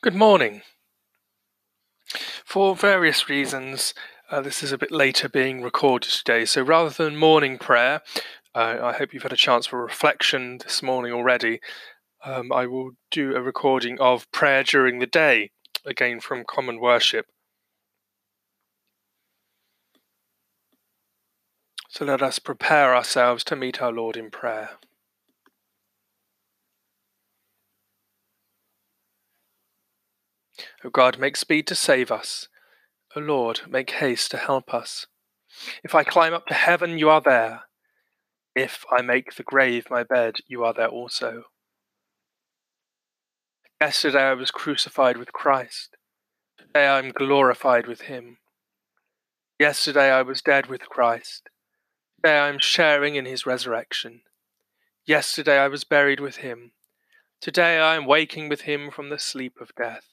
Good morning. For various reasons, uh, this is a bit later being recorded today, so rather than morning prayer, uh, I hope you've had a chance for reflection this morning already. Um, I will do a recording of prayer during the day, again from Common Worship. So let us prepare ourselves to meet our Lord in prayer. O God, make speed to save us. O Lord, make haste to help us. If I climb up to heaven, you are there. If I make the grave my bed, you are there also. Yesterday I was crucified with Christ. Today I am glorified with him. Yesterday I was dead with Christ. Today I am sharing in his resurrection. Yesterday I was buried with him. Today I am waking with him from the sleep of death.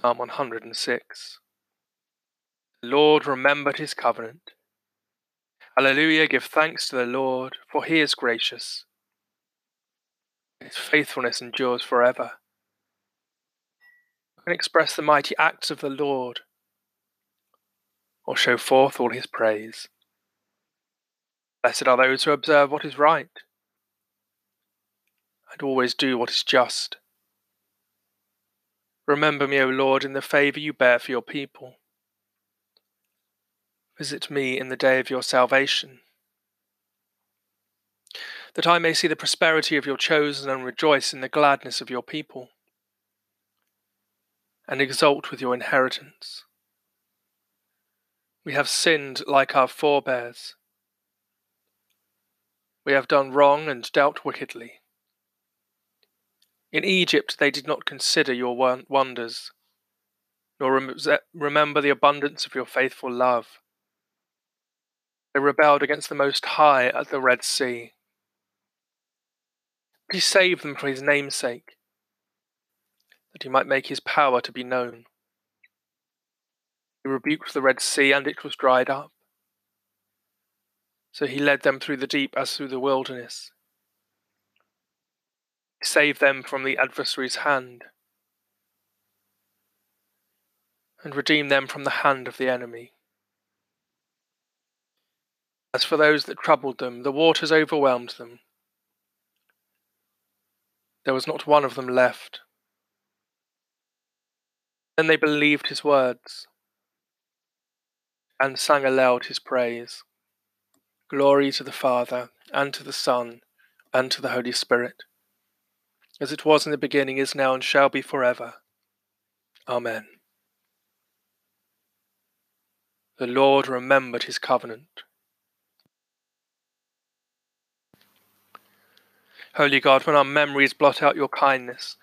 Psalm 106. The Lord remembered his covenant. Alleluia, give thanks to the Lord, for he is gracious. His faithfulness endures forever. I can express the mighty acts of the Lord, or show forth all his praise. Blessed are those who observe what is right, and always do what is just. Remember me, O Lord, in the favour you bear for your people. Visit me in the day of your salvation, that I may see the prosperity of your chosen and rejoice in the gladness of your people, and exult with your inheritance. We have sinned like our forebears. We have done wrong and dealt wickedly. In Egypt they did not consider your wonders, nor remember the abundance of your faithful love. They rebelled against the Most High at the Red Sea. He saved them for his name's sake, that he might make his power to be known. He rebuked the Red Sea, and it was dried up. So he led them through the deep as through the wilderness save them from the adversary's hand, and redeem them from the hand of the enemy. As for those that troubled them, the waters overwhelmed them. There was not one of them left. Then they believed his words and sang aloud his praise. Glory to the Father, and to the Son, and to the Holy Spirit as it was in the beginning, is now, and shall be forever. Amen. The Lord remembered his covenant. Holy God, when our memories blot out your kindness,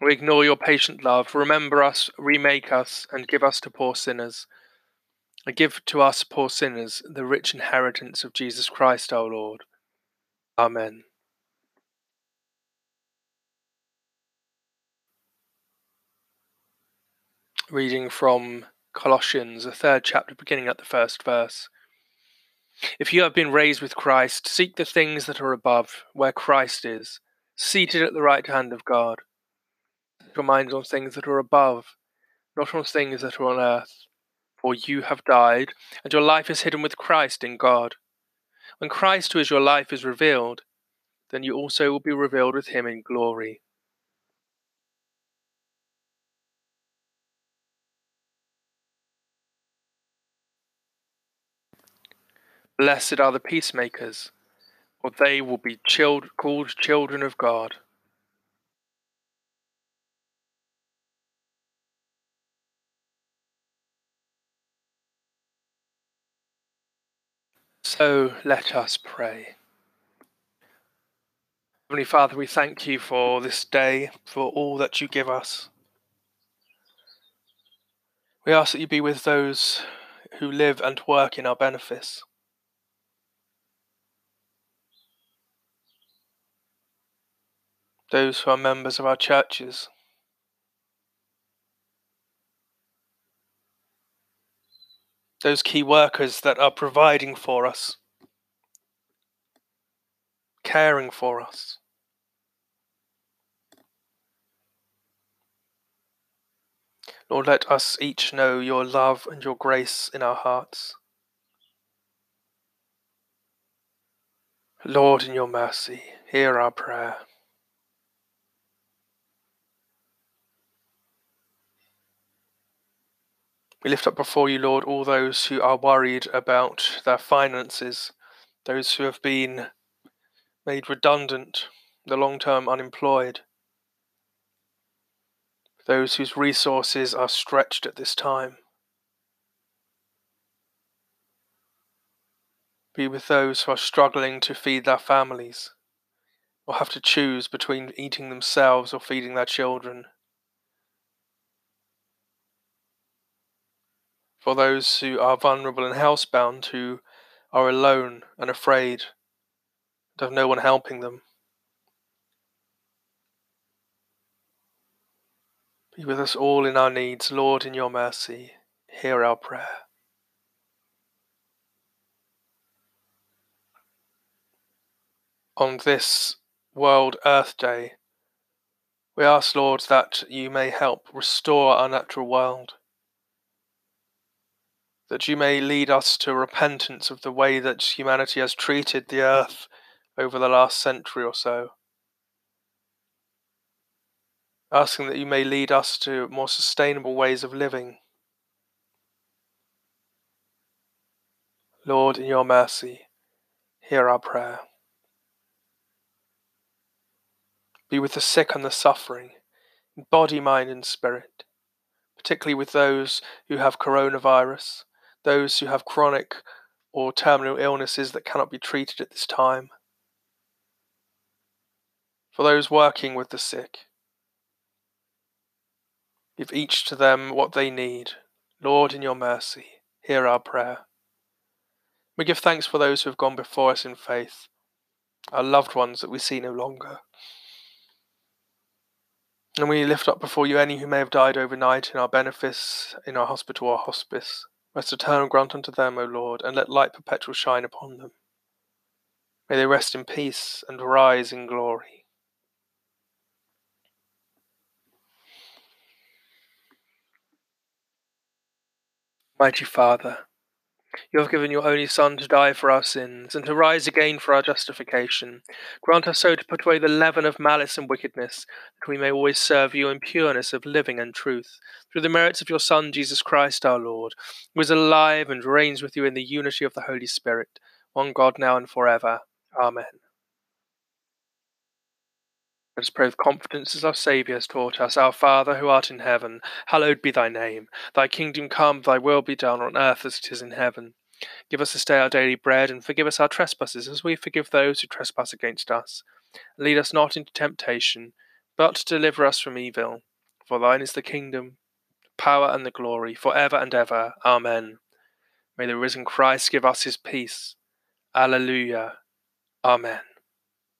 we ignore your patient love, remember us, remake us, and give us to poor sinners. And give to us, poor sinners, the rich inheritance of Jesus Christ our Lord. Amen. Reading from Colossians, the third chapter, beginning at the first verse. If you have been raised with Christ, seek the things that are above, where Christ is, seated at the right hand of God. Set your minds on things that are above, not on things that are on earth. For you have died, and your life is hidden with Christ in God. When Christ, who is your life, is revealed, then you also will be revealed with him in glory. Blessed are the peacemakers, for they will be called children of God. So let us pray. Heavenly Father, we thank you for this day, for all that you give us. We ask that you be with those who live and work in our benefice. those who are members of our churches. Those key workers that are providing for us, caring for us. Lord, let us each know your love and your grace in our hearts. Lord, in your mercy, hear our prayer. We lift up before you, Lord, all those who are worried about their finances, those who have been made redundant, the long term unemployed, those whose resources are stretched at this time. Be with those who are struggling to feed their families, or have to choose between eating themselves or feeding their children. For those who are vulnerable and housebound, who are alone and afraid and have no one helping them. Be with us all in our needs, Lord, in your mercy. Hear our prayer. On this World Earth Day, we ask, Lord, that you may help restore our natural world that you may lead us to repentance of the way that humanity has treated the earth over the last century or so. Asking that you may lead us to more sustainable ways of living. Lord, in your mercy, hear our prayer. Be with the sick and the suffering, in body, mind, and spirit, particularly with those who have coronavirus those who have chronic or terminal illnesses that cannot be treated at this time, for those working with the sick. Give each to them what they need. Lord, in your mercy, hear our prayer. We give thanks for those who have gone before us in faith, our loved ones that we see no longer. And we lift up before you any who may have died overnight in our benefice, in our hospital or hospice. Rest eternal grant unto them, O Lord, and let light perpetual shine upon them. May they rest in peace and rise in glory. Mighty Father, you have given your only Son to die for our sins, and to rise again for our justification. Grant us so to put away the leaven of malice and wickedness, that we may always serve you in pureness of living and truth, through the merits of your Son, Jesus Christ our Lord, who is alive and reigns with you in the unity of the Holy Spirit, one God now and forever. Amen. Let us pray with confidence as our Saviour has taught us. Our Father, who art in heaven, hallowed be thy name. Thy kingdom come, thy will be done on earth as it is in heaven. Give us this day our daily bread, and forgive us our trespasses as we forgive those who trespass against us. Lead us not into temptation, but deliver us from evil. For thine is the kingdom, power, and the glory, for ever and ever. Amen. May the risen Christ give us his peace. Alleluia. Amen.